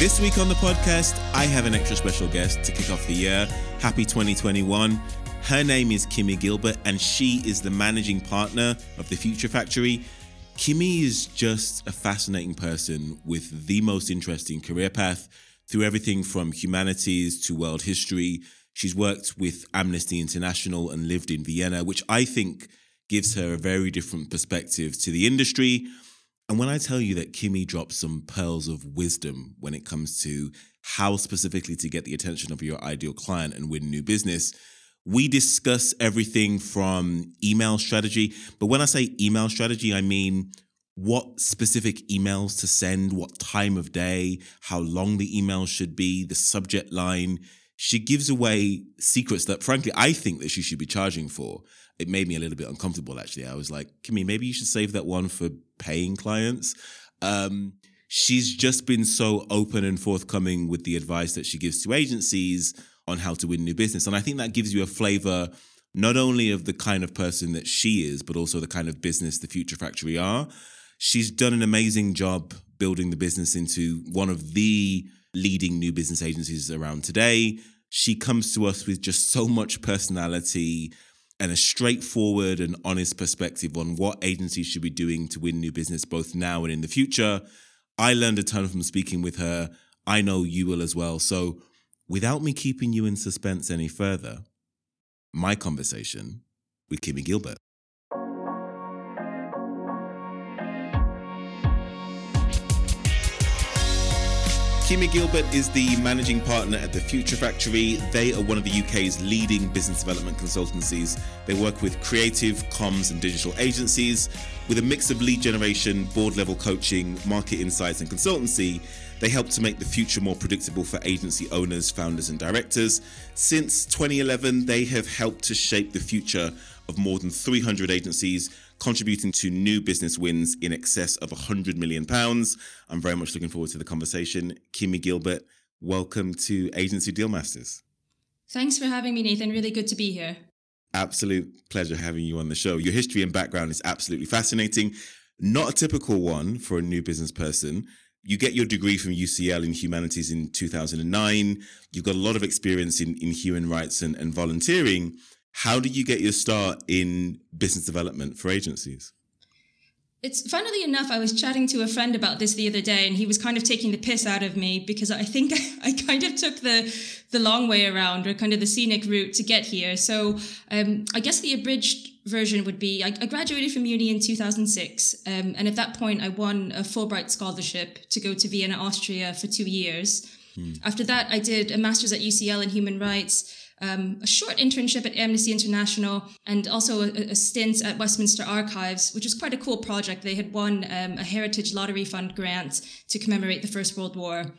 This week on the podcast, I have an extra special guest to kick off the year. Happy 2021. Her name is Kimmy Gilbert, and she is the managing partner of the Future Factory. Kimmy is just a fascinating person with the most interesting career path through everything from humanities to world history. She's worked with Amnesty International and lived in Vienna, which I think gives her a very different perspective to the industry. And when I tell you that Kimmy drops some pearls of wisdom when it comes to how specifically to get the attention of your ideal client and win new business, we discuss everything from email strategy. But when I say email strategy, I mean what specific emails to send, what time of day, how long the email should be, the subject line. She gives away secrets that, frankly, I think that she should be charging for. It made me a little bit uncomfortable, actually. I was like, Kimmy, maybe you should save that one for paying clients. Um, she's just been so open and forthcoming with the advice that she gives to agencies on how to win new business. And I think that gives you a flavor not only of the kind of person that she is, but also the kind of business the Future Factory are. She's done an amazing job building the business into one of the leading new business agencies around today. She comes to us with just so much personality and a straightforward and honest perspective on what agencies should be doing to win new business both now and in the future. I learned a ton from speaking with her. I know you will as well. So, without me keeping you in suspense any further, my conversation with Kimmy Gilbert. Kimmy Gilbert is the managing partner at the Future Factory. They are one of the UK's leading business development consultancies. They work with creative, comms, and digital agencies. With a mix of lead generation, board level coaching, market insights, and consultancy, they help to make the future more predictable for agency owners, founders, and directors. Since 2011, they have helped to shape the future of more than 300 agencies contributing to new business wins in excess of 100 million pounds. I'm very much looking forward to the conversation. Kimmy Gilbert, welcome to Agency Deal Masters. Thanks for having me, Nathan. Really good to be here. Absolute pleasure having you on the show. Your history and background is absolutely fascinating. Not a typical one for a new business person. You get your degree from UCL in humanities in 2009. You've got a lot of experience in, in human rights and, and volunteering. How did you get your start in business development for agencies? It's funnily enough, I was chatting to a friend about this the other day, and he was kind of taking the piss out of me because I think I kind of took the the long way around, or kind of the scenic route to get here. So um, I guess the abridged version would be: I, I graduated from uni in 2006, um, and at that point, I won a Fulbright scholarship to go to Vienna, Austria, for two years. Hmm. After that, I did a master's at UCL in human rights um, a short internship at Amnesty International, and also a, a, stint at Westminster Archives, which was quite a cool project. They had won um, a Heritage Lottery Fund grant to commemorate the First World War.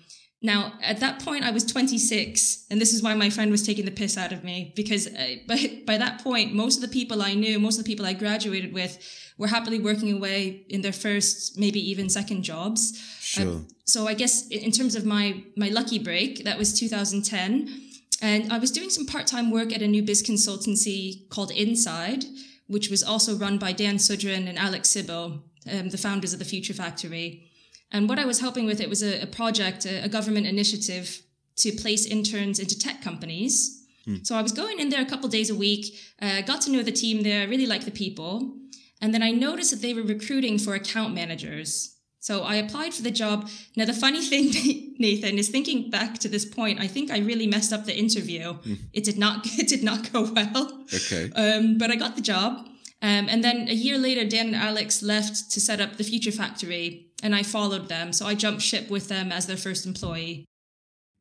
Now, at that point, I was 26, and this is why my friend was taking the piss out of me because uh, by, by that point, most of the people I knew, most of the people I graduated with, were happily working away in their first, maybe even second jobs. Sure. Um, so I guess in terms of my my lucky break, that was 2010. And I was doing some part time work at a new biz consultancy called Inside, which was also run by Dan Sudrin and Alex Sybil, um, the founders of the Future Factory. And what I was helping with, it was a, a project, a, a, government initiative to place interns into tech companies. Hmm. So I was going in there a couple days a week, uh, got to know the team there, really liked the people. And then I noticed that they were recruiting for account managers. So I applied for the job. Now, the funny thing, Nathan, is thinking back to this point, I think I really messed up the interview. Mm. It did not, it did not go well. Okay. Um, but I got the job. Um, and then a year later, Dan and Alex left to set up the Future Factory, and I followed them. So I jumped ship with them as their first employee.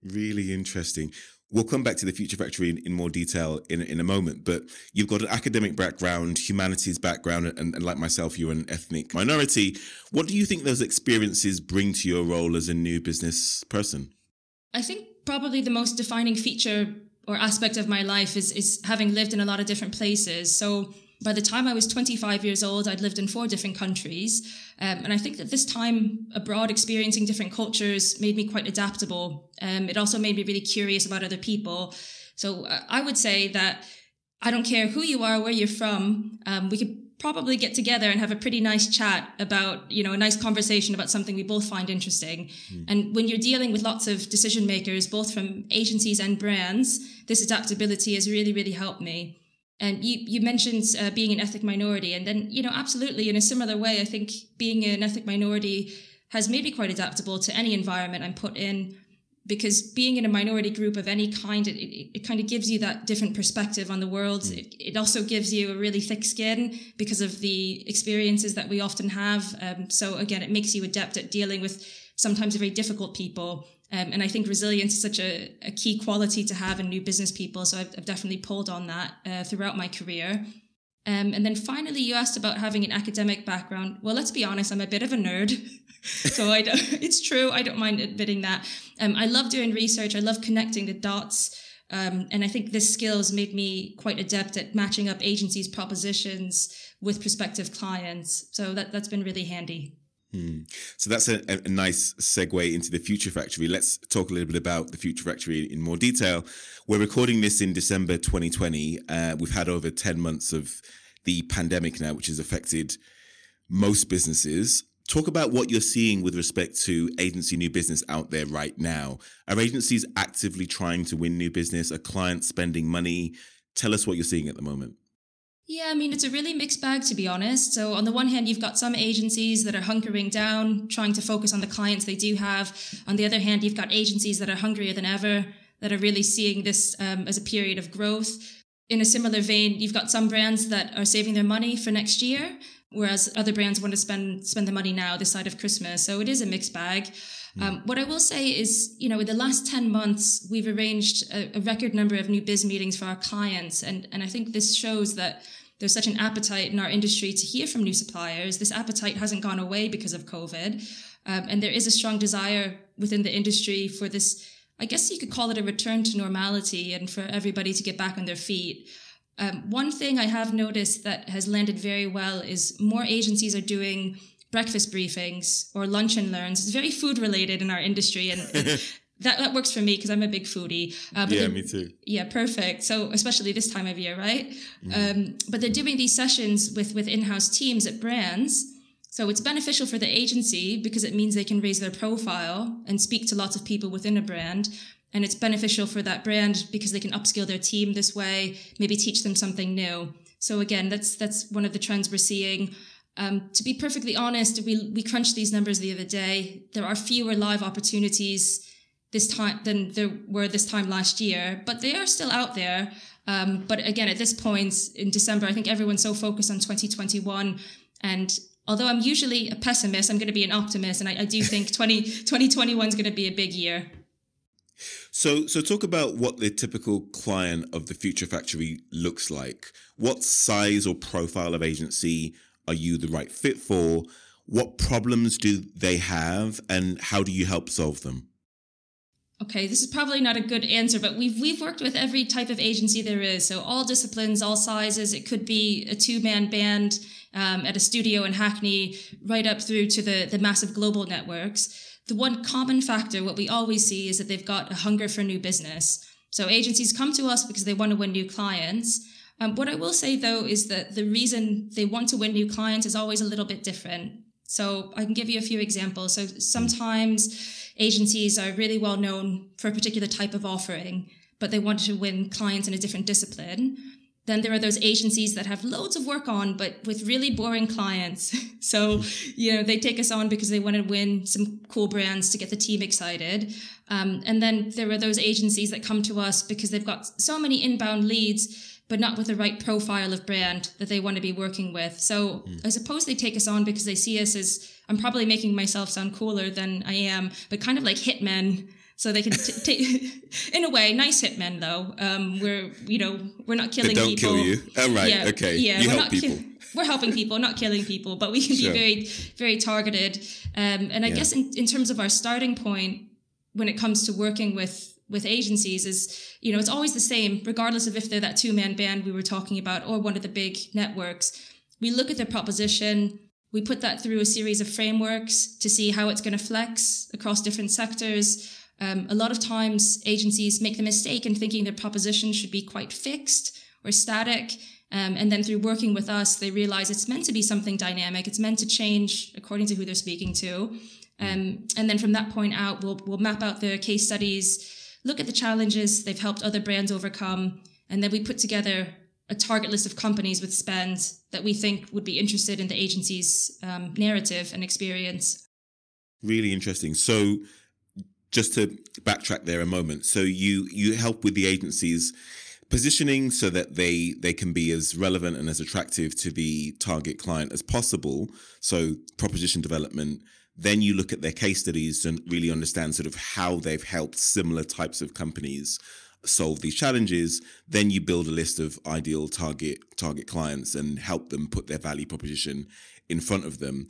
Really interesting. We'll come back to the Future Factory in, in more detail in, in a moment, but you've got an academic background, humanities background, and, and like myself, you're an ethnic minority. What do you think those experiences bring to your role as a new business person? I think probably the most defining feature or aspect of my life is, is having lived in a lot of different places. So by the time I was 25 years old, I'd lived in four different countries. Um, and I think that this time abroad, experiencing different cultures made me quite adaptable. Um, it also made me really curious about other people. So uh, I would say that I don't care who you are, where you're from, um, we could probably get together and have a pretty nice chat about, you know, a nice conversation about something we both find interesting. Mm. And when you're dealing with lots of decision makers, both from agencies and brands, this adaptability has really, really helped me. And you, you mentioned uh, being an ethnic minority. And then, you know, absolutely in a similar way, I think being an ethnic minority has made me quite adaptable to any environment I'm put in because being in a minority group of any kind, it, it, it kind of gives you that different perspective on the world. Mm. It, it, also gives you a really thick skin because of the experiences that we often have. Um, so again, it makes you adept at dealing with sometimes very difficult people. Um, and I think resilience is such a, a, key quality to have in new business people. So I've, I've definitely pulled on that uh, throughout my career. Um, and then finally, you asked about having an academic background. Well, let's be honest, I'm a bit of a nerd. so I don't, it's true. I don't mind admitting that. Um, I love doing research. I love connecting the dots. Um, and I think this skill has made me quite adept at matching up agencies' propositions with prospective clients. So that, that's been really handy. Hmm. So that's a, a, nice segue into the Future Factory. Let's talk a little bit about the Future Factory in more detail. We're recording this in December 2020. Uh, we've had over 10 months of the pandemic now, which has affected most businesses. Talk about what you're seeing with respect to agency new business out there right now. Are agencies actively trying to win new business? Are clients spending money? Tell us what you're seeing at the moment. Yeah, I mean, it's a really mixed bag, to be honest. So, on the one hand, you've got some agencies that are hunkering down, trying to focus on the clients they do have. On the other hand, you've got agencies that are hungrier than ever, that are really seeing this um, as a period of growth. In a similar vein, you've got some brands that are saving their money for next year, whereas other brands want to spend spend the money now, this side of Christmas. So, it is a mixed bag. Hmm. Um, what I will say is, you know, in the last 10 months, we've arranged a, a record number of new biz meetings for our clients. And, and I think this shows that there's such an appetite in our industry to hear from new suppliers. This appetite hasn't gone away because of COVID. Um, and there is a strong desire within the industry for this, I guess you could call it a return to normality and for everybody to get back on their feet. Um, one thing I have noticed that has landed very well is more agencies are doing breakfast briefings or lunch and learns. It's very food related in our industry. And, that, that works for me because I'm a big foodie. Uh, yeah, me too. Yeah, perfect. So especially this time of year, right? Mm. Um, but they're doing these sessions with with in-house teams at brands. So it's beneficial for the agency because it means they can raise their profile and speak to lots of people within a brand. And it's beneficial for that brand because they can upskill their team this way, maybe teach them something new. So again, that's that's one of the trends we're seeing. Um, to be perfectly honest, we we crunched these numbers the other day. There are fewer live opportunities this time than there were this time last year, but they are still out there. Um, but again, at this point in December, I think everyone's so focused on 2021. And although I'm usually a pessimist, I'm going to be an optimist. And I, I do think 20, 2021 is going to be a big year. So, so talk about what the typical client of the Future Factory looks like. What size or profile of agency are you the right fit for? What problems do they have, and how do you help solve them? Okay, this is probably not a good answer, but we've we've worked with every type of agency there is. So all disciplines, all sizes. It could be a two man band um, at a studio in Hackney, right up through to the the massive global networks. The one common factor, what we always see, is that they've got a hunger for new business. So agencies come to us because they want to win new clients. Um, what I will say though is that the reason they want to win new clients is always a little bit different. So I can give you a few examples. So sometimes agencies are really well known for a particular type of offering, but they want to win clients in a different discipline. Then there are those agencies that have loads of work on, but with really boring clients. so, you know, they take us on because they want to win some cool brands to get the team excited. Um, and then there are those agencies that come to us because they've got so many inbound leads but not with the right profile of brand that they want to be working with. So mm. I suppose they take us on because they see us as I'm probably making myself sound cooler than I am, but kind of like hitmen. So they can take, in a way, nice hitmen though. Um, we're you know we're not killing they don't people. kill you. Oh right, yeah, okay. Yeah, you we're help not people. Ki- we're helping people, not killing people, but we can sure. be very very targeted. Um, and I yeah. guess in, in terms of our starting point when it comes to working with with agencies is you know it's always the same regardless of if they're that two man band we were talking about or one of the big networks we look at their proposition we put that through a series of frameworks to see how it's going to flex across different sectors um, a lot of times agencies make the mistake in thinking their proposition should be quite fixed or static Um, and then through working with us, they realize it's meant to be something dynamic. It's meant to change according to who they're speaking to. Um, and then from that point out, we'll, we'll map out their case studies, look at the challenges they've helped other brands overcome. And then we put together a target list of companies with spend that we think would be interested in the agency's um, narrative and experience. Really interesting. So, just to backtrack there a moment, so you you help with the agencies positioning so that they they can be as relevant and as attractive to the target client as possible. So proposition development. Then you look at their case studies and really understand sort of how they've helped similar types of companies solve these challenges. Then you build a list of ideal target target clients and help them put their value proposition in front of them.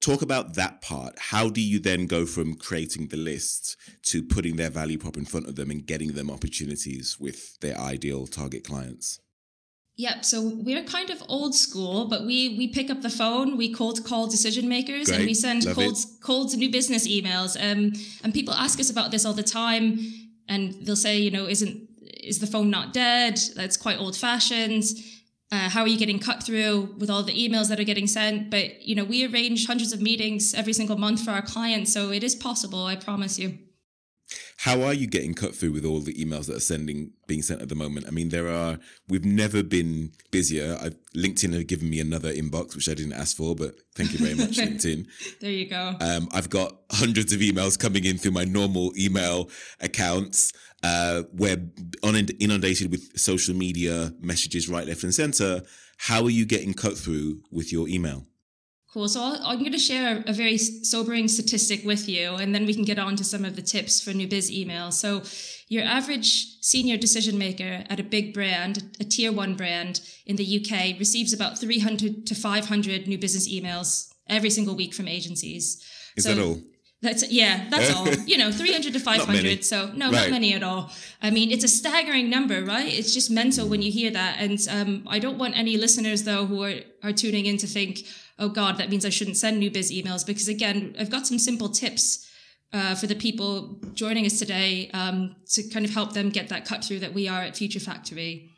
Talk about that part. How do you then go from creating the list to putting their value prop in front of them and getting them opportunities with their ideal target clients? Yep. So we're kind of old school, but we we pick up the phone, we cold call decision makers, Great. and we send Love cold it. cold new business emails. Um, and people ask us about this all the time, and they'll say, you know, isn't is the phone not dead? That's quite old fashioned uh, how are you getting cut through with all the emails that are getting sent but you know we arrange hundreds of meetings every single month for our clients so it is possible i promise you how are you getting cut through with all the emails that are sending being sent at the moment i mean there are we've never been busier I've, linkedin have given me another inbox which i didn't ask for but thank you very much linkedin there you go um, i've got hundreds of emails coming in through my normal email accounts uh, we're inundated with social media messages right, left, and center. How are you getting cut through with your email? Cool. So i am going to share a very sobering statistic with you, and then we can get on to some of the tips for new biz email. So, your average senior decision maker at a big brand, a tier one brand in the UK, receives about 300 to 500 new business emails every single week from agencies. Is so, that all? That's yeah, that's all. You know, 300 to 500. So no, right. not many at all. I mean, it's a staggering number, right? It's just mental when you hear that. And um, I don't want any listeners though who are, are tuning in to think, oh God, that means I shouldn't send new biz emails. Because again, I've got some simple tips uh, for the people joining us today um, to kind of help them get that cut through that we are at Future Factory.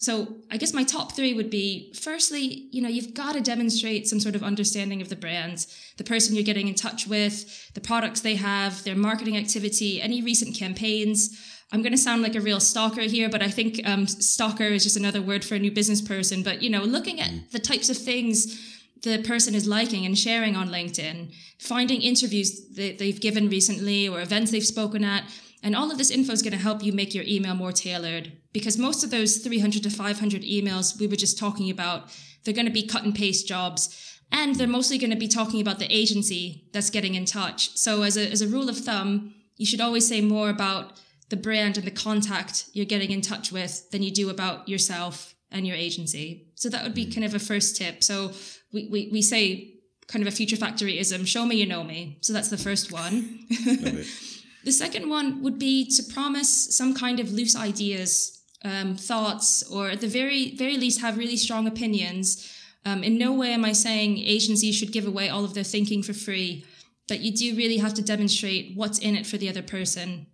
So I guess my top three would be firstly, you know, you've got to demonstrate some sort of understanding of the brand, the person you're getting in touch with, the products they have, their marketing activity, any recent campaigns. I'm going to sound like a real stalker here, but I think um, stalker is just another word for a new business person. But, you know, looking at mm. the types of things the person is liking and sharing on LinkedIn, finding interviews that they've given recently or events they've spoken at, and all of this info is going to help you make your email more tailored because most of those 300 to 500 emails we were just talking about, they're going to be cut and paste jobs. And they're mostly going to be talking about the agency that's getting in touch. So, as a, as a rule of thumb, you should always say more about the brand and the contact you're getting in touch with than you do about yourself and your agency. So, that would be mm. kind of a first tip. So, we, we, we say kind of a future factoryism show me you know me. So, that's the first one. The second one would be to promise some kind of loose ideas, um, thoughts, or at the very very least have really strong opinions. Um, in no way am I saying agencies should give away all of their thinking for free, but you do really have to demonstrate what's in it for the other person.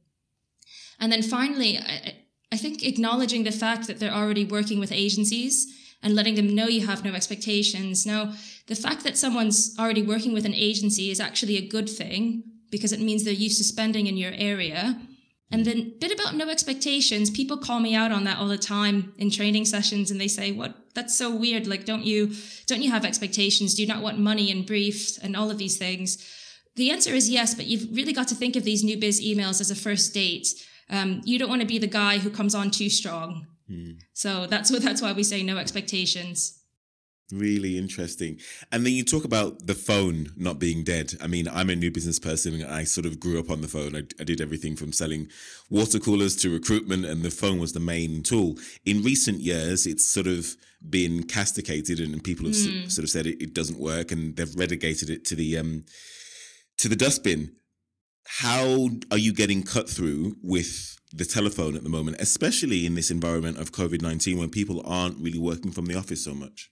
And then finally, I, I think acknowledging the fact that they're already working with agencies and letting them know you have no expectations. Now, the fact that someone's already working with an agency is actually a good thing because it means they're used to spending in your area. And then bit about no expectations. People call me out on that all the time in training sessions and they say, "What? That's so weird. Like don't you don't you have expectations? Do you not want money and briefs and all of these things?" The answer is yes, but you've really got to think of these new biz emails as a first date. Um, you don't want to be the guy who comes on too strong. Mm. So that's what that's why we say no expectations. Really interesting. And then you talk about the phone not being dead. I mean, I'm a new business person and I sort of grew up on the phone. I, I, did everything from selling water coolers to recruitment, and the phone was the main tool. In recent years, it's sort of been castigated, and people have mm. sort of said it, it, doesn't work, and they've relegated it to the um, to the dustbin. How are you getting cut through with the telephone at the moment, especially in this environment of COVID 19 when people aren't really working from the office so much?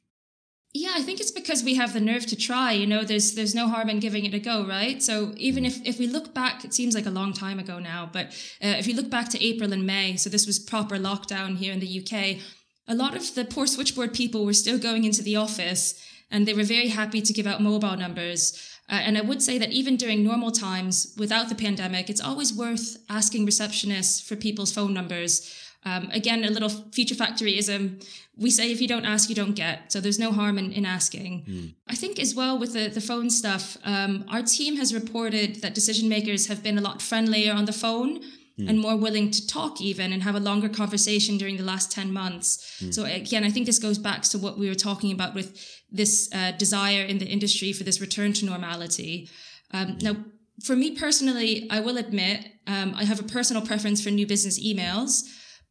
Yeah, I think it's because we have the nerve to try. You know, there's there's no harm in giving it a go, right? So even if if we look back, it seems like a long time ago now, but uh, if you look back to April and May, so this was proper lockdown here in the UK. a lot of the poor switchboard people were still going into the office and they were very happy to give out mobile numbers. Uh, and I would say that even during normal times, without the pandemic, it's always worth asking receptionists for people's phone numbers. Um, again, a little future factoryism. We say if you don't ask, you don't get. So there's no harm in, in asking. Mm. I think as well with the, the phone stuff, um, our team has reported that decision makers have been a lot friendlier on the phone mm. and more willing to talk even and have a longer conversation during the last 10 months. Mm. So again, I think this goes back to what we were talking about with this uh, desire in the industry for this return to normality. Um, now, for me personally, I will admit um, I have a personal preference for new business emails,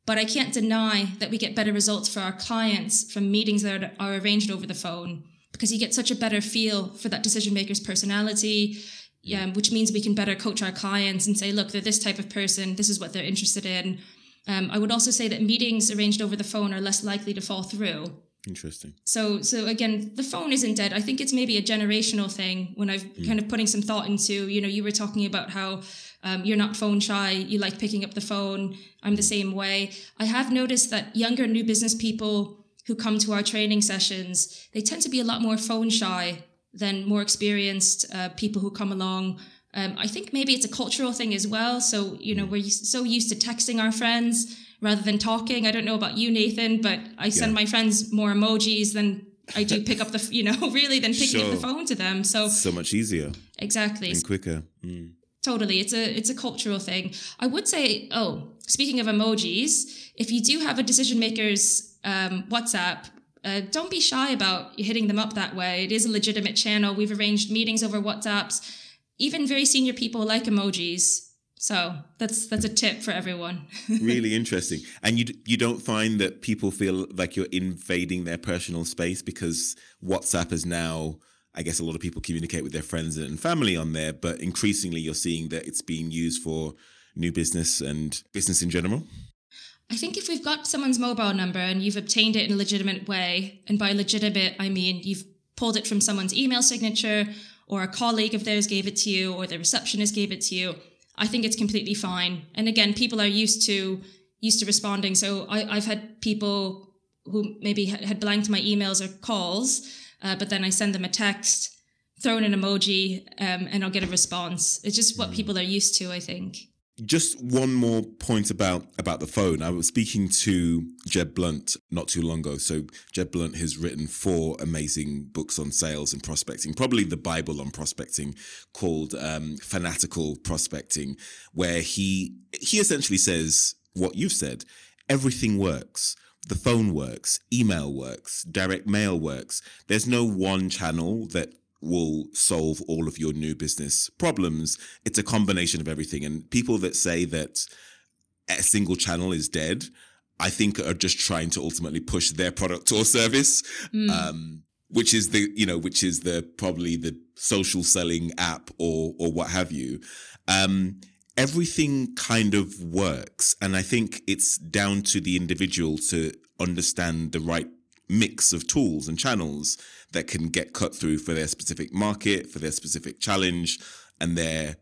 but I can't deny that we get better results for our clients from meetings that are arranged over the phone because you get such a better feel for that decision maker's personality yeah, which means we can better coach our clients and say, look, they're this type of person. This is what they're interested in. Um, I would also say that meetings arranged over the phone are less likely to fall through. Interesting. So, so again, the phone isn't dead. I think it's maybe a generational thing. When I've mm. kind of putting some thought into, you know, you were talking about how um, you're not phone shy. You like picking up the phone. I'm the same way. I have noticed that younger new business people who come to our training sessions, they tend to be a lot more phone shy than more experienced uh, people who come along. Um, I think maybe it's a cultural thing as well. So, you know, we're so used to texting our friends rather than talking. I don't know about you, Nathan, but I send yeah. my friends more emojis than I do pick up the, you know, really than picking sure. up the phone to them. So, so much easier. Exactly. And quicker. Mm. Totally. It's a, it's a cultural thing. I would say, oh, speaking of emojis, if you do have a decision maker's um, WhatsApp, uh, don't be shy about hitting them up that way. It is a legitimate channel. We've arranged meetings over WhatsApps. Even very senior people like emojis. So that's that's a tip for everyone. really interesting. And you you don't find that people feel like you're invading their personal space because WhatsApp is now I guess a lot of people communicate with their friends and family on there, but increasingly you're seeing that it's being used for new business and business in general. I think if we've got someone's mobile number and you've obtained it in a legitimate way, and by legitimate, I mean you've pulled it from someone's email signature or a colleague of theirs gave it to you or the receptionist gave it to you, I think it's completely fine. And again, people are used to used to responding. So I, have had people who maybe had blanked my emails or calls, uh, but then I send them a text, throw in an emoji, um, and I'll get a response. It's just what mm. people are used to, I think just one more point about about the phone. I was speaking to Jeb Blunt not too long ago. So Jeb Blunt has written four amazing books on sales and prospecting, probably the Bible on prospecting, called um, Fanatical Prospecting, where he he essentially says what you've said. Everything works. The phone works, email works, direct mail works. There's no one channel that will solve all of your new business problems. It's a combination of everything. And people that say that a single channel is dead, I think are just trying to ultimately push their product or service. Mm. Um, which is the you know which is the probably the social selling app or or what have you um, everything kind of works and i think it's down to the individual to understand the right mix of tools and channels that can get cut through for their specific market, for their specific challenge, and their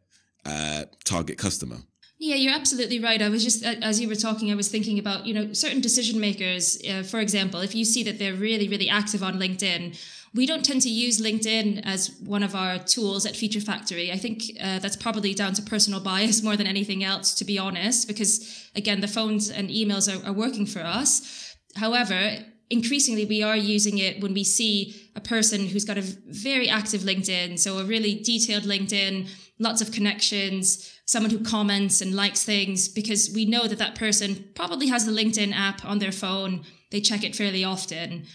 uh, target customer. Yeah, you're absolutely right. I was just, as you were talking, I was thinking about, you know, certain decision makers, uh, for example, if you see that they're really, really active on LinkedIn, we don't tend to use LinkedIn as one of our tools at Future Factory. I think uh, that's probably down to personal bias more than anything else, to be honest, because again, the phones and emails are, are working for us. However, increasingly we are using it when we see a person who's got a very active LinkedIn, so a really detailed LinkedIn, lots of connections, someone who comments and likes things, because we know that that person probably has the LinkedIn app on their phone. They check it fairly often.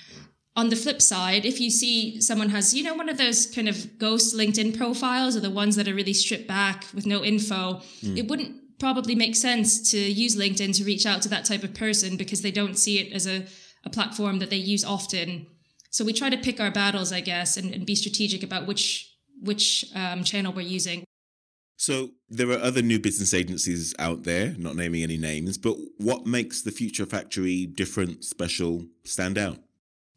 On the flip side, if you see someone has, you know, one of those kind of ghost LinkedIn profiles or the ones that are really stripped back with no info, mm. it wouldn't probably make sense to use LinkedIn to reach out to that type of person because they don't see it as a a platform that they use often. So we try to pick our battles, I guess, and, and be strategic about which which um, channel we're using. So there are other new business agencies out there, not naming any names, but what makes the Future Factory different, special, stand out?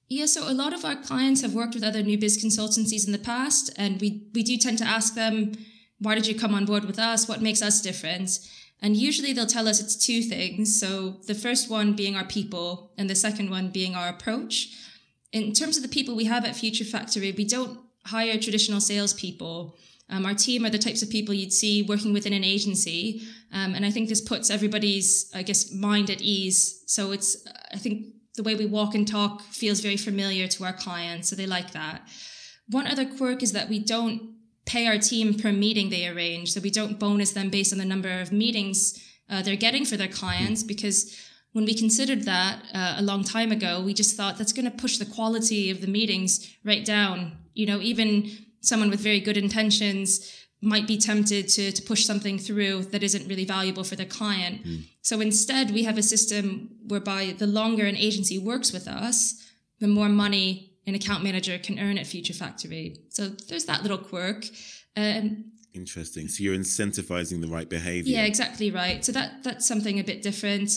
Yeah, so a lot of our clients have worked with other new biz consultancies in the past, and we we do tend to ask them, why did you come on board with us? What makes us different? And usually they'll tell us it's two things. So the first one being our people, and the second one being our approach. In terms of the people we have at Future Factory, we don't hire traditional salespeople. Um, our team are the types of people you'd see working within an agency. Um, and I think this puts everybody's, I guess, mind at ease. So it's, I think the way we walk and talk feels very familiar to our clients. So they like that. One other quirk is that we don't pay our team per meeting they arrange. So we don't bonus them based on the number of meetings uh, they're getting for their clients because when we considered that uh, a long time ago, we just thought that's going to push the quality of the meetings right down. You know, even someone with very good intentions might be tempted to, to push something through that isn't really valuable for the client. Mm. So instead, we have a system whereby the longer an agency works with us, the more money an account manager can earn at Future Factory. So there's that little quirk. Um, Interesting. So you're incentivizing the right behavior. Yeah, exactly right. So that that's something a bit different.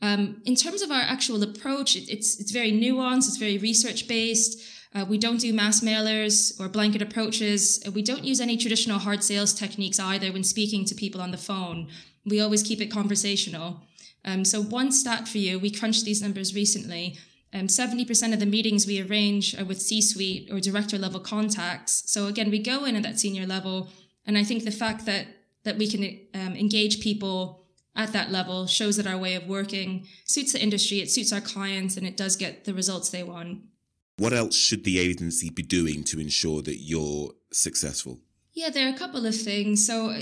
Um, in terms of our actual approach, it, it's it's very nuanced. It's very research based. Uh, we don't do mass mailers or blanket approaches. We don't use any traditional hard sales techniques either when speaking to people on the phone. We always keep it conversational. Um, so, one stat for you, we crunched these numbers recently. Um, 70% of the meetings we arrange are with C suite or director level contacts. So, again, we go in at that senior level. And I think the fact that, that we can um, engage people at that level shows that our way of working suits the industry, it suits our clients, and it does get the results they want. What else should the agency be doing to ensure that you're successful? Yeah, there are a couple of things. So,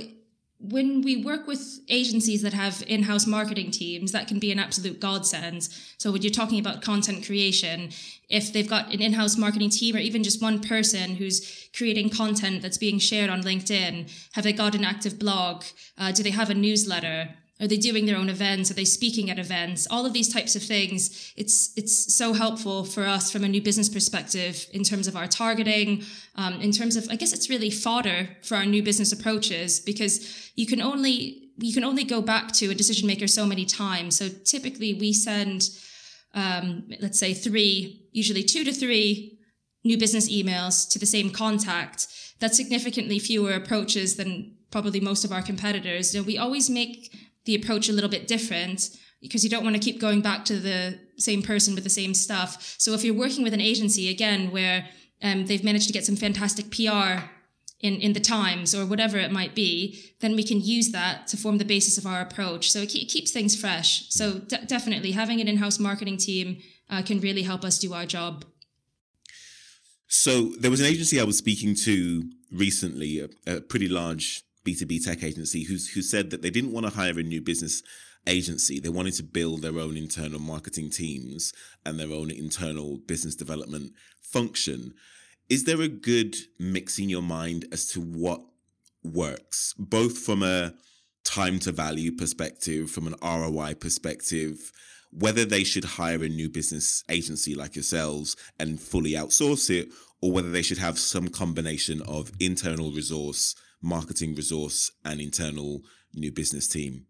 when we work with agencies that have in-house marketing teams that can be an absolute godsend. So when you're talking about content creation if they've got an in-house marketing team or even just one person who's creating content that's being shared on linkedin have they got an active blog? Uh, do they have a newsletter are they doing their own events? Are they speaking at events? All of these types of things. It's it's so helpful for us from a new business perspective in terms of our targeting, um, in terms of I guess it's really fodder for our new business approaches because you can only you can only go back to a decision maker so many times. So typically we send um, let's say three, usually two to three new business emails to the same contact. That's significantly fewer approaches than probably most of our competitors. You know, we always make the approach a little bit different because you don't want to keep going back to the same person with the same stuff. So if you're working with an agency again where um, they've managed to get some fantastic PR in, in the Times or whatever it might be, then we can use that to form the basis of our approach. So it, ke- it keeps things fresh. So de- definitely having an in-house marketing team uh, can really help us do our job. So there was an agency I was speaking to recently, a, a pretty large B2B tech agency who's, who said that they didn't want to hire a new business agency. They wanted to build their own internal marketing teams and their own internal business development function. Is there a good mix in your mind as to what works, both from a time to value perspective, from an ROI perspective, whether they should hire a new business agency like yourselves and fully outsource it, or whether they should have some combination of internal resource marketing resource and internal new business team?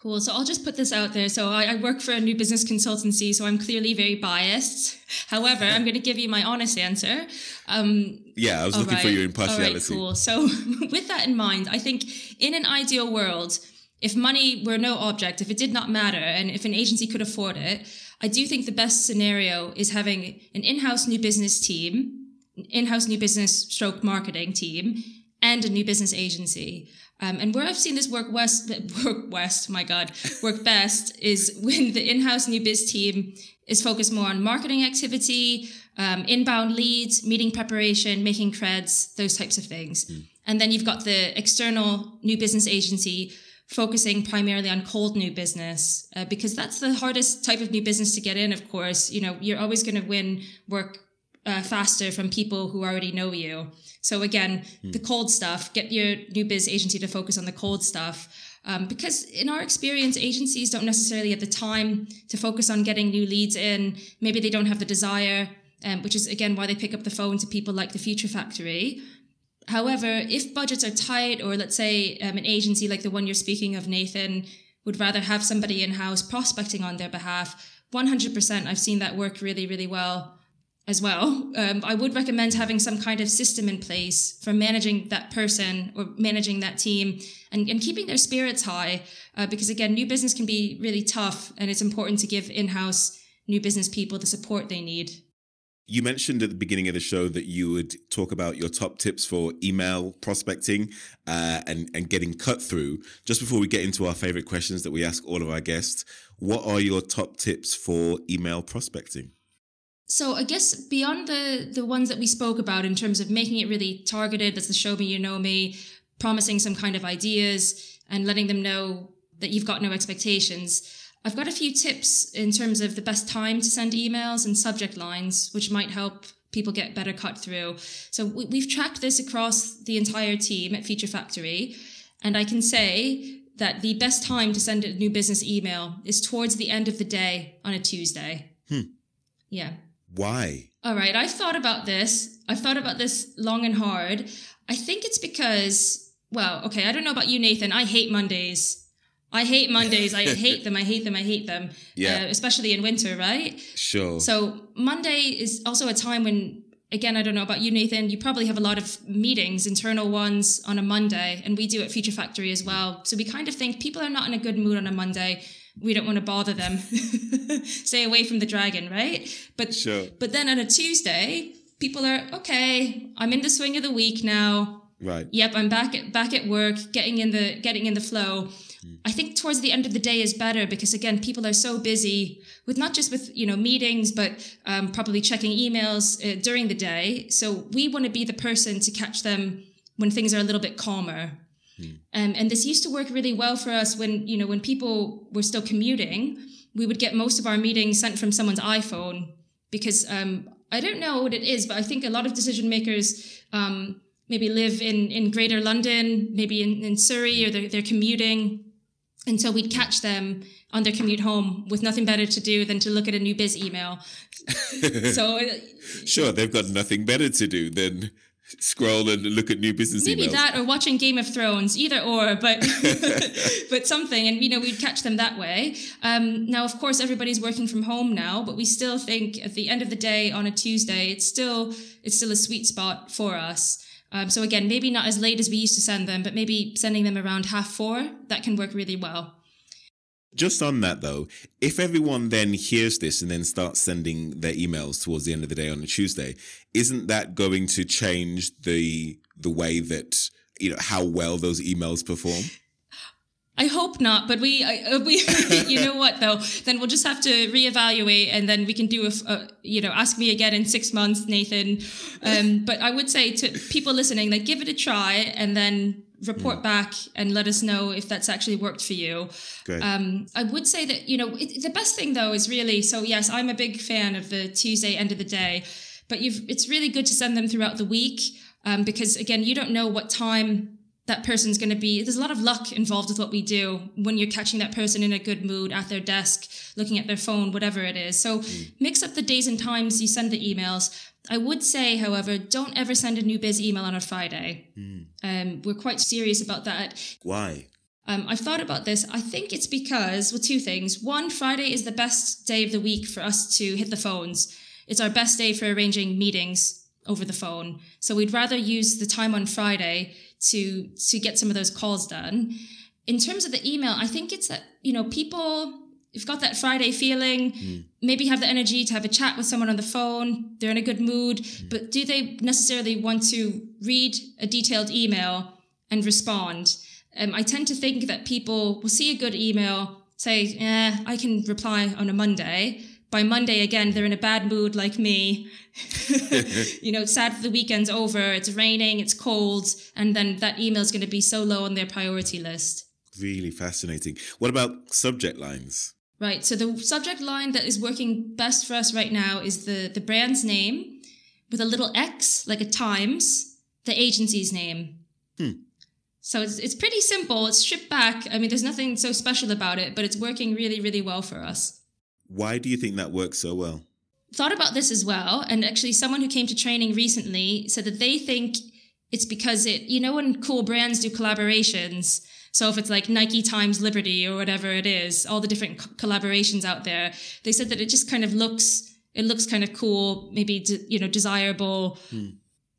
Cool. So I'll just put this out there. So I, I, work for a new business consultancy, so I'm clearly very biased. However, I'm going to give you my honest answer. Um, yeah, I was looking right. for your impartiality. Right, cool. So with that in mind, I think in an ideal world, if money were no object, if it did not matter, and if an agency could afford it, I do think the best scenario is having an in-house new business team, in-house new business stroke marketing team, and a new business agency. Um, and where I've seen this work west, work west, my God, work best is when the in-house new biz team is focused more on marketing activity, um, inbound leads, meeting preparation, making creds, those types of things. Mm. And then you've got the external new business agency focusing primarily on cold new business uh, because that's the hardest type of new business to get in. Of course, you know you're always going to win work uh, faster from people who already know you. So again, mm. the cold stuff, get your new biz agency to focus on the cold stuff. Um, because in our experience, agencies don't necessarily have the time to focus on getting new leads in. Maybe they don't have the desire, um, which is again why they pick up the phone to people like the Future Factory. However, if budgets are tight, or let's say um, an agency like the one you're speaking of, Nathan, would rather have somebody in house prospecting on their behalf, 100%, I've seen that work really, really well as well. Um, I would recommend having some kind of system in place for managing that person or managing that team and, and keeping their spirits high. Uh, because again, new business can be really tough and it's important to give in house new business people the support they need. You mentioned at the beginning of the show that you would talk about your top tips for email prospecting uh, and, and getting cut through. Just before we get into our favorite questions that we ask all of our guests, what are your top tips for email prospecting? So I guess beyond the the ones that we spoke about in terms of making it really targeted, that's the show me you know me, promising some kind of ideas and letting them know that you've got no expectations. I've got a few tips in terms of the best time to send emails and subject lines, which might help people get better cut through. So we, have tracked this across the entire team at Future Factory, and I can say that the best time to send a new business email is towards the end of the day on a Tuesday. Hmm. Yeah. Why? All right, I've thought about this. I've thought about this long and hard. I think it's because, well, okay, I don't know about you, Nathan. I hate Mondays. I hate Mondays. I hate them. I hate them. I hate them. Yeah. Uh, especially in winter, right? Sure. So Monday is also a time when, again, I don't know about you, Nathan. You probably have a lot of meetings, internal ones on a Monday, and we do at Future Factory as well. So we kind of think people are not in a good mood on a Monday we don't want to bother them. Stay away from the dragon, right? But sure. but then on a Tuesday, people are okay. I'm in the swing of the week now. Right. Yep, I'm back at back at work, getting in the getting in the flow. Mm. I think towards the end of the day is better because again, people are so busy with not just with you know meetings, but um, probably checking emails uh, during the day. So we want to be the person to catch them when things are a little bit calmer. Mm. Um, and this used to work really well for us when, you know, when people were still commuting, we would get most of our meetings sent from someone's iPhone because um, I don't know what it is, but I think a lot of decision makers um, maybe live in, in greater London, maybe in, in Surrey, or they're, they're commuting. And so we'd catch them on their commute home with nothing better to do than to look at a new biz email. so, uh, sure, they've got nothing better to do than scroll and look at new business maybe emails. that or watching game of thrones either or but but something and you know we'd catch them that way. Um, now of course everybody's working from home now but we still think at the end of the day on a tuesday it's still it's still a sweet spot for us. Um, so again maybe not as late as we used to send them but maybe sending them around half four that can work really well just on that though, if everyone then hears this and then starts sending their emails towards the end of the day on a Tuesday, isn't that going to change the the way that you know how well those emails perform? I hope not, but we, uh, we, you know what though? Then we'll just have to reevaluate, and then we can do a you know, ask me again in six months, Nathan. Um, but I would say to people listening, like, give it a try, and then report mm. back and let us know if that's actually worked for you. Um, I would say that, you know, it, the best thing though is really, so yes, I'm a big fan of the Tuesday end of the day, but you've, it's really good to send them throughout the week um, because again, you don't know what time that person's going to be. There's a lot of luck involved with what we do when you're catching that person in a good mood at their desk, looking at their phone, whatever it is. So mm. mix up the days and times you send the emails. I would say, however, don't ever send a new biz email on a Friday. Mm. Um, we're quite serious about that. Why? Um, I've thought about this. I think it's because, well, two things. One, Friday is the best day of the week for us to hit the phones. It's our best day for arranging meetings over the phone. So we'd rather use the time on Friday to to get some of those calls done. In terms of the email, I think it's that you know people you've got that Friday feeling, mm. maybe have the energy to have a chat with someone on the phone, they're in a good mood, mm. but do they necessarily want to read a detailed email and respond? Um, I tend to think that people will see a good email, say, yeah, I can reply on a Monday. By Monday, again, they're in a bad mood like me. you know, sad that the weekend's over, it's raining, it's cold, and then that email is going to be so low on their priority list. Really fascinating. What about subject lines? Right. So the subject line that is working best for us right now is the the brand's name with a little X, like a times, the agency's name. Hmm. So it's it's pretty simple. It's stripped back. I mean, there's nothing so special about it, but it's working really, really well for us. Why do you think that works so well? Thought about this as well, and actually, someone who came to training recently said that they think it's because it. You know, when cool brands do collaborations so if it's like Nike times Liberty or whatever it is, all the different co- collaborations out there, they said that it just kind of looks it looks kind of cool, maybe de- you know desirable.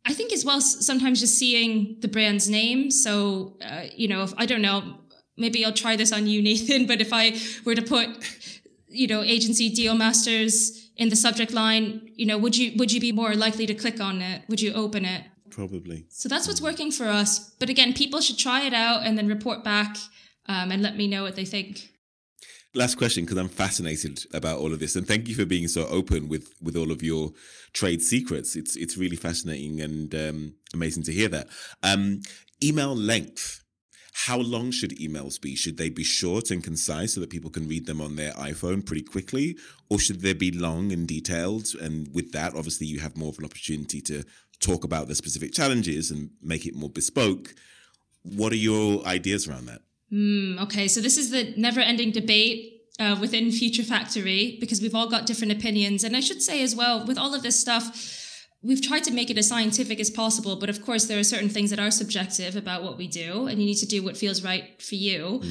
I think as well sometimes just seeing the brand's name. So uh, you know, if I don't know, maybe I'll try this on you, Nathan. But if I were to put you know agency deal masters in the subject line, you know, would you would you be more likely to click on it? Would you open it? Probably. So that's what's working for us. But again, people should try it out and then report back um, and let me know what they think. Last question, because I'm fascinated about all of this, and thank you for being so open with with all of your trade secrets. It's it's really fascinating and um, amazing to hear that. Um, email length. How long should emails be? Should they be short and concise so that people can read them on their iPhone pretty quickly, or should they be long and detailed? And with that, obviously, you have more of an opportunity to talk about the specific challenges and make it more bespoke. What are your ideas around that? Mm, okay, so this is the never ending debate uh, within Future Factory because we've all got different opinions. And I should say as well, with all of this stuff, we've tried to make it as scientific as possible. But of course, there are certain things that are subjective about what we do, and you need to do what feels right for you.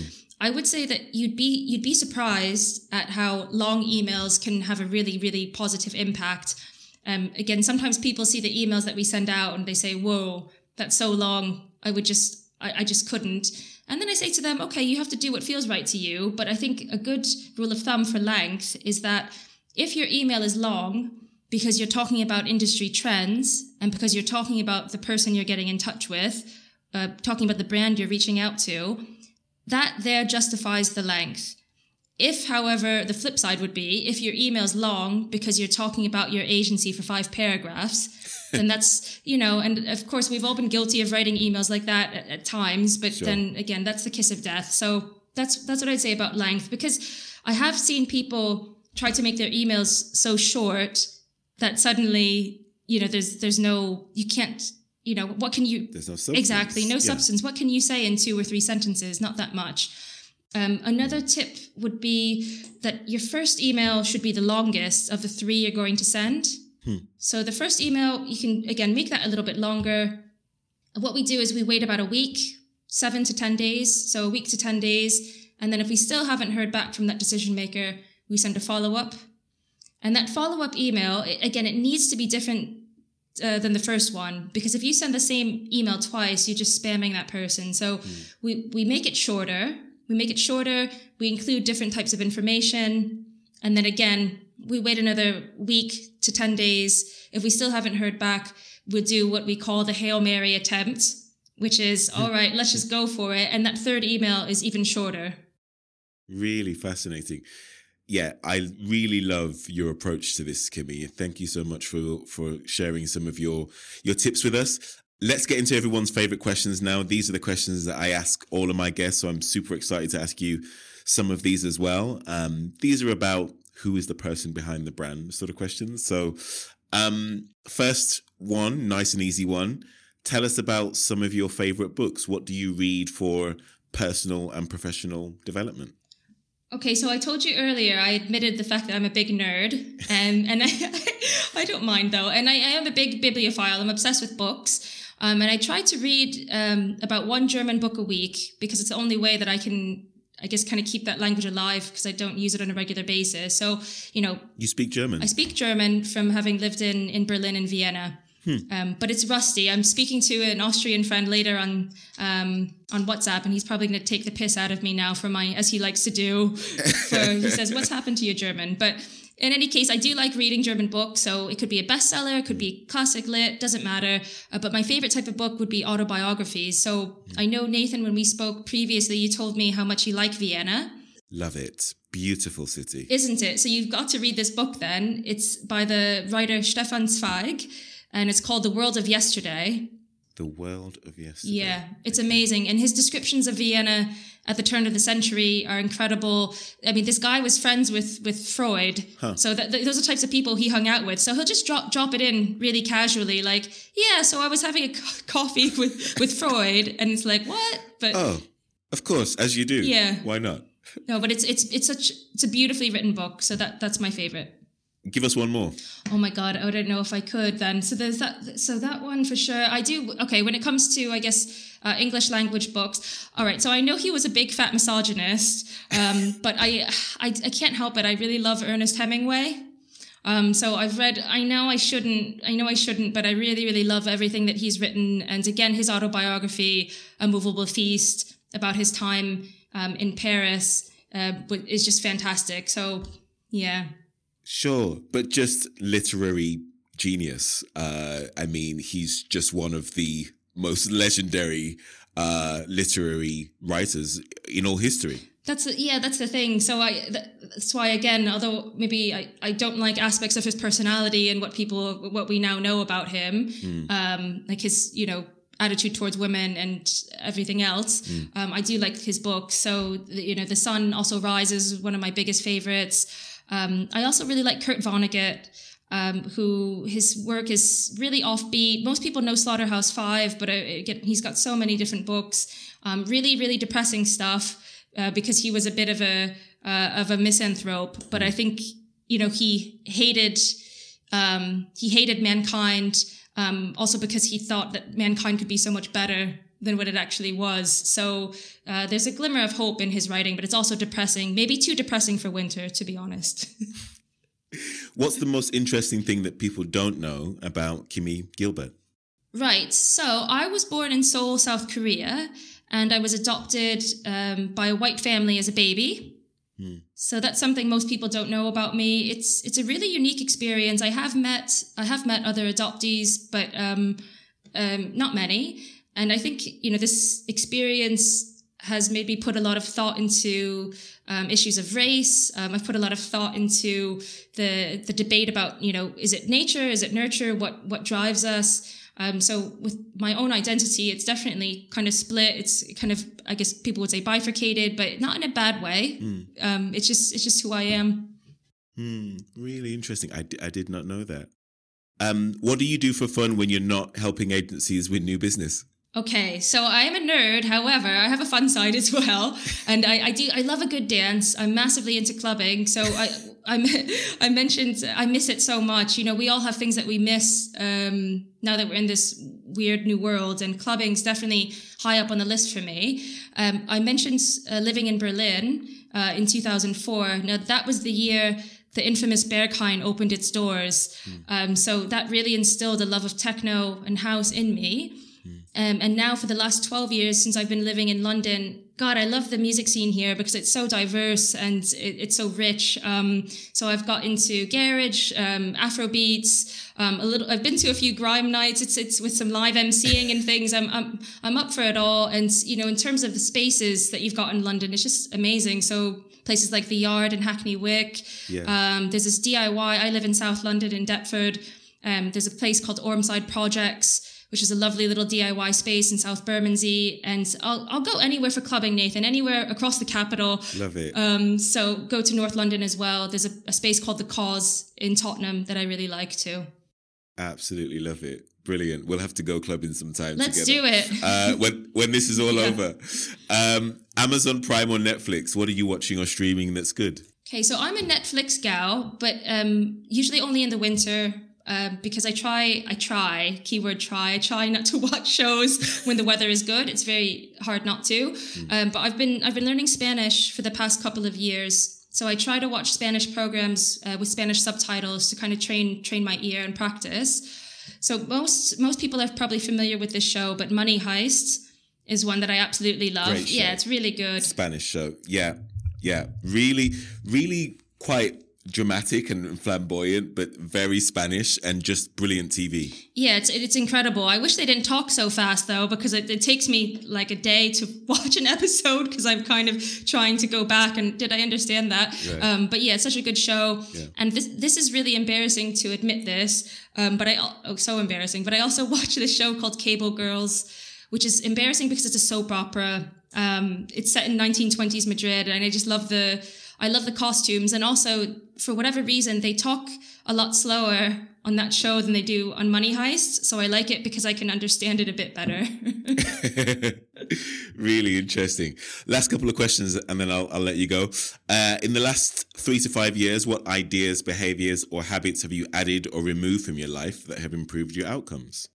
I would say that you'd be you'd be surprised at how long emails can have a really really positive impact. Um, again, sometimes people see the emails that we send out and they say, "Whoa, that's so long. I would just I, I just couldn't." And then I say to them, "Okay, you have to do what feels right to you." But I think a good rule of thumb for length is that if your email is long because you're talking about industry trends and because you're talking about the person you're getting in touch with, uh, talking about the brand you're reaching out to, that there justifies the length. If, however, the flip side would be if your email's long because you're talking about your agency for five paragraphs, then that's, you know, and of course, we've all been guilty of writing emails like that at, at times, but Sure. then again, that's the kiss of death. So that's, that's what I'd say about length because I have seen people try to make their emails so short that suddenly, you know, there's, there's no, you can't, you know, what can you, There's no substance. Exactly, no Yeah. substance. What can you say in two or three sentences? Not that much. Um, another tip would be that your first email should be the longest of the three you're going to send. So the first email, you can again make that a little bit longer. What we do is we wait about a week, seven to 10 days. So a week to 10 days. And then if we still haven't heard back from that decision maker, we send a follow up. And that follow up email, again, it needs to be different uh, than the first one because if you send the same email twice, you're just spamming that person. So we, we make it shorter. We make it shorter. We include different types of information. And then again, we wait another week to 10 days. If we still haven't heard back, we'll do what we call the Hail Mary attempt, which is, all right, let's just go for it. And that third email is even shorter. Really fascinating. Yeah, I really love your approach to this, Kimmy. Thank you so much for for sharing some of your your tips with us. Let's get into everyone's favorite questions now. These are the questions that I ask all of my guests, so I'm super excited to ask you some of these as well. Um, these are about who is the person behind the brand sort of questions. So, um, first one, nice and easy one. Tell us about some of your favorite books. What do you read for personal and professional development? Okay, so I told you earlier, I admitted the fact that I'm a big nerd, um, and I, I don't mind though. And I, I am a big bibliophile. I'm obsessed with books, um, and I try to read um, about one German book a week because it's the only way that I can, I guess, kind of keep that language alive because I don't use it on a regular basis. So, you know, You speak German. I speak German from having lived in, in Berlin and Vienna. Um, but it's rusty. I'm speaking to an Austrian friend later on um, on WhatsApp, and he's probably going to take the piss out of me now for my, as he likes to do. For, he says, "What's happened to your German?" But in any case, I do like reading German books. So it could be a bestseller, it could be classic lit, doesn't matter. Uh, but my favorite type of book would be autobiographies. So I know Nathan, when we spoke previously, you told me how much you like Vienna Love it. Beautiful city. isn't it? So you've got to read this book then. It's by the writer Stefan Zweig and it's called The World of Yesterday. the world of yesterday. Yeah, it's amazing. And his descriptions of Vienna at the turn of the century are incredible. I mean, this guy was friends with with Freud. So that, th- those are types of people he hung out with. So he'll just drop drop it in really casually like, "Yeah, so I was having a co- coffee with with Freud." And it's like, "What?" But Oh, of course, as you do. Yeah. Why not? no, but it's it's it's such it's a beautifully written book. So that that's my favorite. Give us one more. Oh my god, I don't know if I could then. So there's that. So that one for sure. I do. Okay, when it comes to, I guess, uh, English language books. All right. So I know he was a big fat misogynist, um, but I, I, I can't help it. I really love Ernest Hemingway. Um, so I've read. I know I shouldn't. I know I shouldn't, but I really, really love everything that he's written. And again, his autobiography, "A Movable Feast," about his time um, in Paris, uh, is just fantastic. So yeah. Sure, but just literary genius. Uh, I mean, he's just one of the most legendary uh, literary writers in all history. That's yeah, that's the thing. So I that's why again, although maybe I, I don't like aspects of his personality and what people what we now know about him, mm. um, like his you know attitude towards women and everything else. Mm. Um, I do like his books. So you know, The Sun also rises, one of my biggest favorites. Um, I also really like Kurt Vonnegut um, who his work is really offbeat. Most people know Slaughterhouse Five, but uh, again, he's got so many different books. Um, really, really depressing stuff uh, because he was a bit of a uh, of a misanthrope. But I think you know he hated um, he hated mankind um, also because he thought that mankind could be so much better than what it actually was. So uh, there's a glimmer of hope in his writing, but it's also depressing. Maybe too depressing for winter, to be honest. What's the most interesting thing that people don't know about Kimmy Gilbert? Right. So I was born in Seoul, South Korea, and I was adopted um, by a white family as a baby. Hmm. So that's something most people don't know about me. It's it's a really unique experience. I have met I have met other adoptees, but um, um, not many. And I think you know this experience has made me put a lot of thought into um, issues of race. Um, I've put a lot of thought into the the debate about you know is it nature, is it nurture, what what drives us. Um, so with my own identity, it's definitely kind of split. It's kind of I guess people would say bifurcated, but not in a bad way. Mm. it's just it's just who I am. Mm, really interesting. I, d- I did not know that. Um, what do you do for fun when you're not helping agencies with new business? Okay, so I am a nerd. However, I have a fun side as well, and I, I do. I love a good dance. I'm massively into clubbing. So I, I, I mentioned I miss it so much. You know, we all have things that we miss um, now that we're in this weird new world, and clubbing's definitely high up on the list for me. Um, I mentioned uh, living in Berlin uh, in 2004. Now that was the year the infamous Berghain opened its doors. Mm. Um, so that really instilled a love of techno and house in me. Um, and now for the last 12 years since I've been living in London, God, I love the music scene here because it's so diverse and it, it's so rich. Um, so I've got into garage, um, Afro beats, um, a little. I've been to a few grime nights. It's it's with some live emceeing and things. I'm I'm I'm up for it all. And you know, in terms of the spaces that you've got in London, it's just amazing. So places like the Yard and Hackney Wick. Yeah. Um, there's this DIY. I live in South London in Deptford. Um, there's a place called Ormside Projects which is a lovely little DIY space in South Bermondsey. And I'll, I'll go anywhere for clubbing, Nathan, anywhere across the capital. Love it. Um, so go to North London as well. There's a, a space called The Cause in Tottenham that I really like too. Absolutely love it. Brilliant. We'll have to go clubbing sometime. Let's together. do it. uh, when when this is all yeah. over. Um, Amazon Prime or Netflix. What are you watching or streaming that's good? Okay, so I'm a Netflix gal, but um, usually only in the winter. Um, because I try, I try, keyword try, I try not to watch shows when the weather is good. It's very hard not to. Mm. Um, but I've been, I've been learning Spanish for the past couple of years. So I try to watch Spanish programs uh, with Spanish subtitles to kind of train, train my ear and practice. So most, most people are probably familiar with this show, but Money Heist is one that I absolutely love. Yeah, it's really good. Spanish show. Yeah. Yeah. Really, really quite dramatic and flamboyant, but very Spanish and just brilliant TV. Yeah, it's it's incredible. I wish they didn't talk so fast though, because it, it takes me like a day to watch an episode because I'm kind of trying to go back and did I understand that? Right. Um, but yeah, it's such a good show, yeah. and this this is really embarrassing to admit this, um, but I oh so embarrassing. But I also watch this show called Cable Girls, which is embarrassing because it's a soap opera. Um, it's set in 1920s Madrid, and I just love the I love the costumes. And also, for whatever reason, they talk a lot slower on that show than they do on Money Heist. So I like it because I can understand it a bit better. really interesting. Last couple of questions, and then I'll, I'll let you go. Uh, in the last three to five years, what ideas, behaviors, or habits have you added or removed from your life that have improved your outcomes?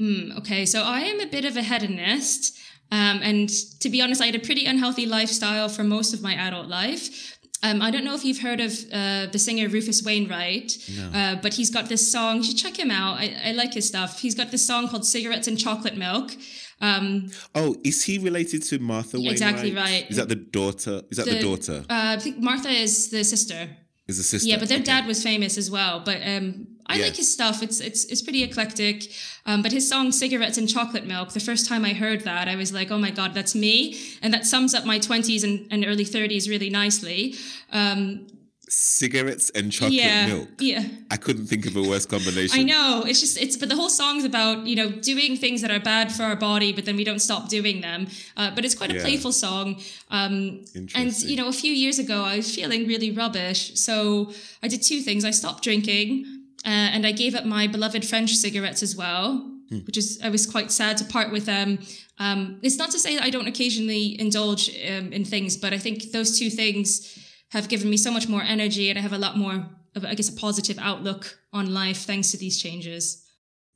Mm, okay, so I am a bit of a hedonist. Um, and to be honest, I had a pretty unhealthy lifestyle for most of my adult life. Um, I don't know if you've heard of uh, the singer Rufus Wainwright, No. uh, but he's got this song. You should check him out. I, I like his stuff. He's got this song called "Cigarettes and Chocolate Milk." Um, Oh, is he related to Martha Wainwright? Exactly right. Is that the daughter? Is that the, The- daughter? uh, I think Martha is the sister. Is the sister? Yeah, but their Okay. dad was famous as well. But um, I Yeah. like his stuff. It's it's it's pretty eclectic. Um, but his song "Cigarettes and Chocolate Milk." The first time I heard that, I was like, "Oh my god, that's me!" And that sums up my twenties and, and early thirties really nicely. Um, Cigarettes and chocolate yeah, milk. yeah. I couldn't think of a worse combination. I know. It's just it's but the whole song's about you know doing things that are bad for our body, but then we don't stop doing them. Uh, but it's quite a Yeah. playful song. Um, and you know, a few years ago, I was feeling really rubbish, so I did two things. I stopped drinking, uh, and I gave up my beloved French cigarettes as well. Which is, I was quite sad to part with them. Um, it's not to say that I don't occasionally indulge um, in things, but I think those two things have given me so much more energy, and I have a lot more of, I guess, a positive outlook on life thanks to these changes.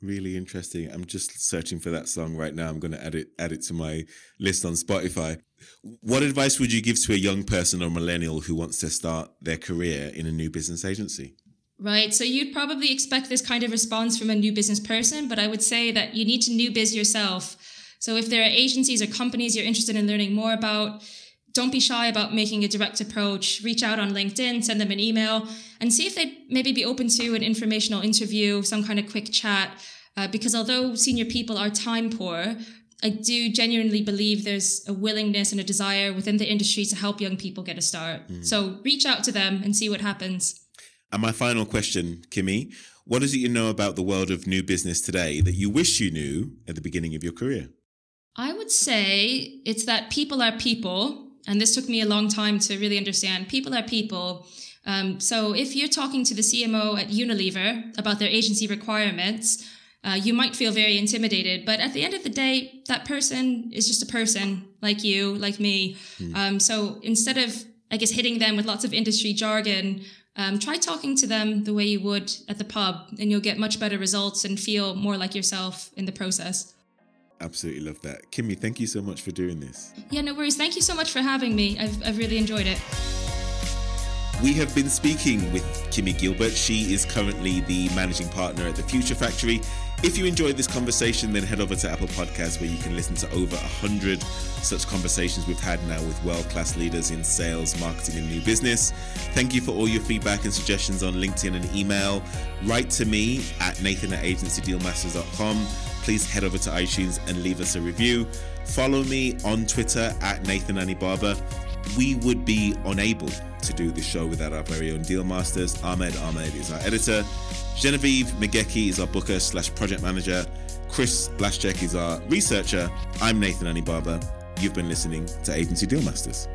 Really interesting. I'm just searching for that song right now. I'm going to add it add it to my list on Spotify. What advice would you give to a young person or millennial who wants to start their career in a new business agency? Right. So you'd probably expect this kind of response from a new business person, but I would say that you need to new biz yourself. So if there are agencies or companies you're interested in learning more about, don't be shy about making a direct approach. Reach out on LinkedIn, send them an email, and see if they'd maybe be open to an informational interview, some kind of quick chat. Uh, because although senior people are time poor, I do genuinely believe there's a willingness and a desire within the industry to help young people get a start. So reach out to them and see what happens. And my final question, Kimmy, what is it you know about the world of new business today that you wish you knew at the beginning of your career? I would say it's that people are people, and this took me a long time to really understand. People are people. Um, so if you're talking to the CMO at Unilever about their agency requirements, uh, you might feel very intimidated. But at the end of the day, that person is just a person like you, like me. Um, so instead of, I guess, hitting them with lots of industry jargon, um, try talking to them the way you would at the pub, and you'll get much better results and feel more like yourself in the process. Absolutely love that. Kimmy, thank you so much for doing this. Yeah, no worries. Thank you so much for having me. I've, I've really enjoyed it. We have been speaking with Kimmy Gilbert. She is currently the managing partner at the Future Factory. If you enjoyed this conversation, then head over to Apple Podcasts where you can listen to over 100 such conversations we've had now with world class leaders in sales, marketing, and new business. Thank you for all your feedback and suggestions on LinkedIn and email. Write to me at nathan at agencydealmasters.com. Please head over to iTunes and leave us a review. Follow me on Twitter at Nathan Anibaba. We would be unable to do the show without our very own deal masters. Ahmed Ahmed is our editor. Genevieve Megeki is our booker slash project manager. Chris Blaschek is our researcher. I'm Nathan Anibaba. You've been listening to Agency Deal Masters.